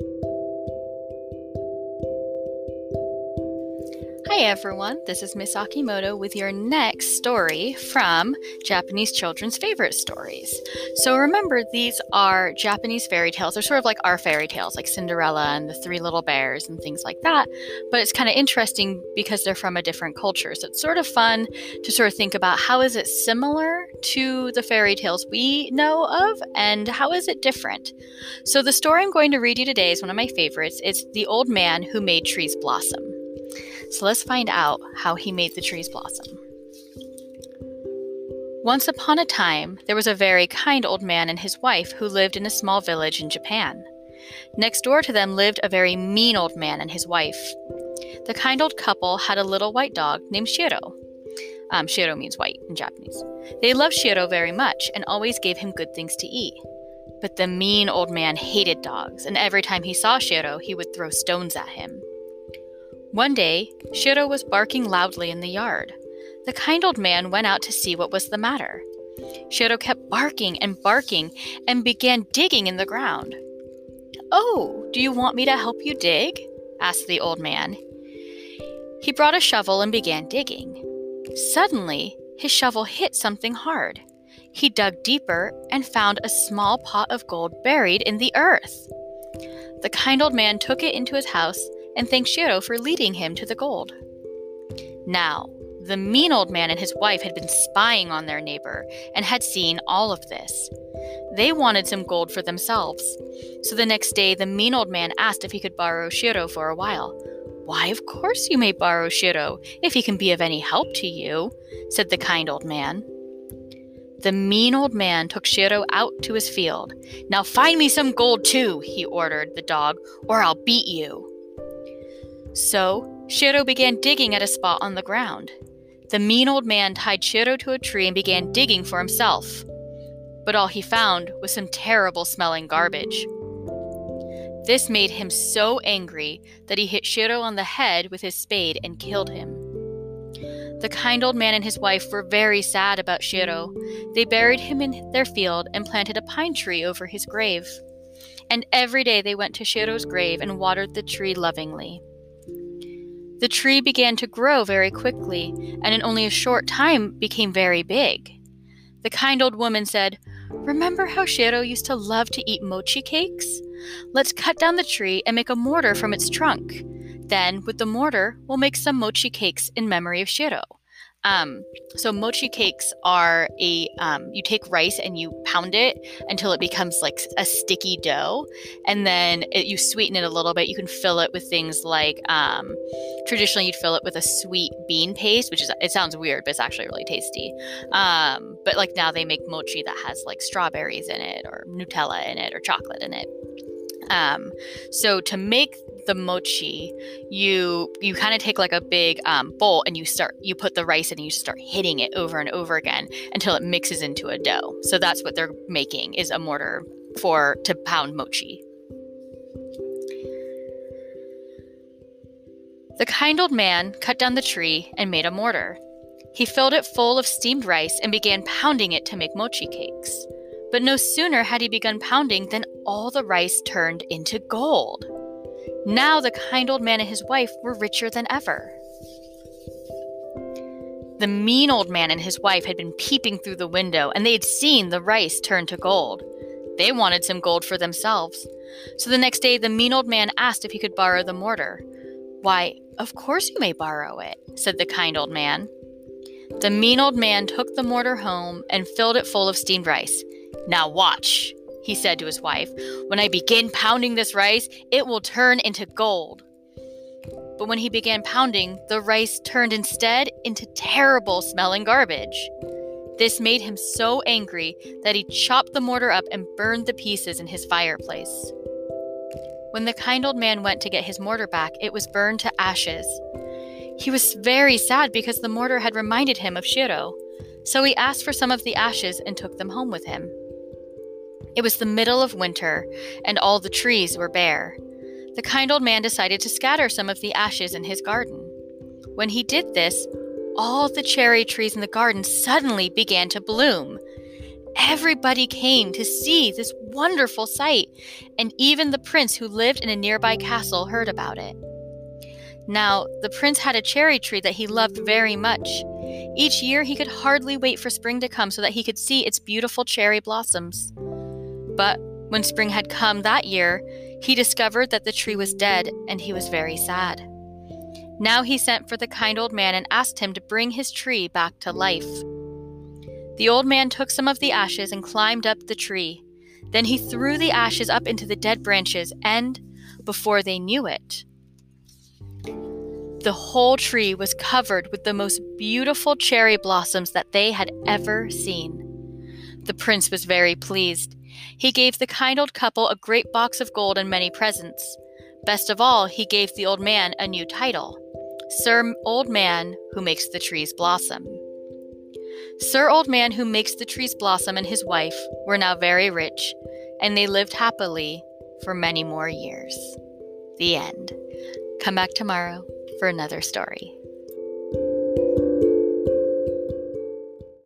Thank you. Hi everyone, this is Miss Akimoto with your next story from Japanese children's favorite stories. So remember, these are Japanese fairy tales. They're sort of like our fairy tales, like Cinderella and the Three Little Bears and things like that. But it's kind of interesting because they're from a different culture. So it's sort of fun to sort of think about how is it similar to the fairy tales we know of and how is it different. So the story I'm going to read you today is one of my favorites. It's The Old Man Who Made Trees Blossom. So let's find out how he made the trees blossom. Once upon a time, there was a very kind old man and his wife who lived in a small village in Japan. Next door to them lived a very mean old man and his wife. The kind old couple had a little white dog named Shiro. Um, Shiro means white in Japanese. They loved Shiro very much and always gave him good things to eat. But the mean old man hated dogs, and every time he saw Shiro, he would throw stones at him. One day, Shiro was barking loudly in the yard. The kind old man went out to see what was the matter. Shiro kept barking and barking and began digging in the ground. Oh, do you want me to help you dig? asked the old man. He brought a shovel and began digging. Suddenly, his shovel hit something hard. He dug deeper and found a small pot of gold buried in the earth. The kind old man took it into his house and thanked Shiro for leading him to the gold. Now, the mean old man and his wife had been spying on their neighbor and had seen all of this. They wanted some gold for themselves. So the next day, the mean old man asked if he could borrow Shiro for a while. Why, of course you may borrow Shiro, if he can be of any help to you, said the kind old man. The mean old man took Shiro out to his field. Now find me some gold too, he ordered the dog, or I'll beat you. So, Shiro began digging at a spot on the ground. The mean old man tied Shiro to a tree and began digging for himself. But all he found was some terrible smelling garbage. This made him so angry that he hit Shiro on the head with his spade and killed him. The kind old man and his wife were very sad about Shiro. They buried him in their field and planted a pine tree over his grave. And every day they went to Shiro's grave and watered the tree lovingly. The tree began to grow very quickly, and in only a short time became very big. The kind old woman said, Remember how Shiro used to love to eat mochi cakes? Let's cut down the tree and make a mortar from its trunk. Then, with the mortar, we'll make some mochi cakes in memory of Shiro. Um, so mochi cakes are a um, you take rice and you pound it until it becomes like a sticky dough, and then it, you sweeten it a little bit. You can fill it with things like um, traditionally you'd fill it with a sweet bean paste, which is it sounds weird, but it's actually really tasty. Um, but like now they make mochi that has like strawberries in it, or Nutella in it, or chocolate in it. Um, so to make the mochi, you you kind of take like a big um, bowl and you start you put the rice in and you start hitting it over and over again until it mixes into a dough. So that's what they're making is a mortar for to pound mochi. The kind old man cut down the tree and made a mortar. He filled it full of steamed rice and began pounding it to make mochi cakes. But no sooner had he begun pounding than all the rice turned into gold. Now the kind old man and his wife were richer than ever. The mean old man and his wife had been peeping through the window, and they had seen the rice turn to gold. They wanted some gold for themselves. So the next day, the mean old man asked if he could borrow the mortar. Why, of course you may borrow it, said the kind old man. The mean old man took the mortar home and filled it full of steamed rice. Now watch, he said to his wife. When I begin pounding this rice, it will turn into gold. But when he began pounding, the rice turned instead into terrible smelling garbage. This made him so angry that he chopped the mortar up and burned the pieces in his fireplace. When the kind old man went to get his mortar back, it was burned to ashes. He was very sad because the mortar had reminded him of Shiro, so he asked for some of the ashes and took them home with him. It was the middle of winter, and all the trees were bare. The kind old man decided to scatter some of the ashes in his garden. When he did this, all the cherry trees in the garden suddenly began to bloom. everybody came to see this wonderful sight, and even the prince who lived in a nearby castle heard about it. Now, the prince had a cherry tree that he loved very much. Each year he could hardly wait for spring to come so that he could see its beautiful cherry blossoms. But when spring had come that year, he discovered that the tree was dead and he was very sad. Now he sent for the kind old man and asked him to bring his tree back to life. The old man took some of the ashes and climbed up the tree. Then he threw the ashes up into the dead branches, and, before they knew it, the whole tree was covered with the most beautiful cherry blossoms that they had ever seen. The prince was very pleased. He gave the kind old couple a great box of gold and many presents. Best of all, he gave the old man a new title Sir Old Man Who Makes the Trees Blossom. Sir Old Man Who Makes the Trees Blossom and his wife were now very rich, and they lived happily for many more years. The end. Come back tomorrow for another story.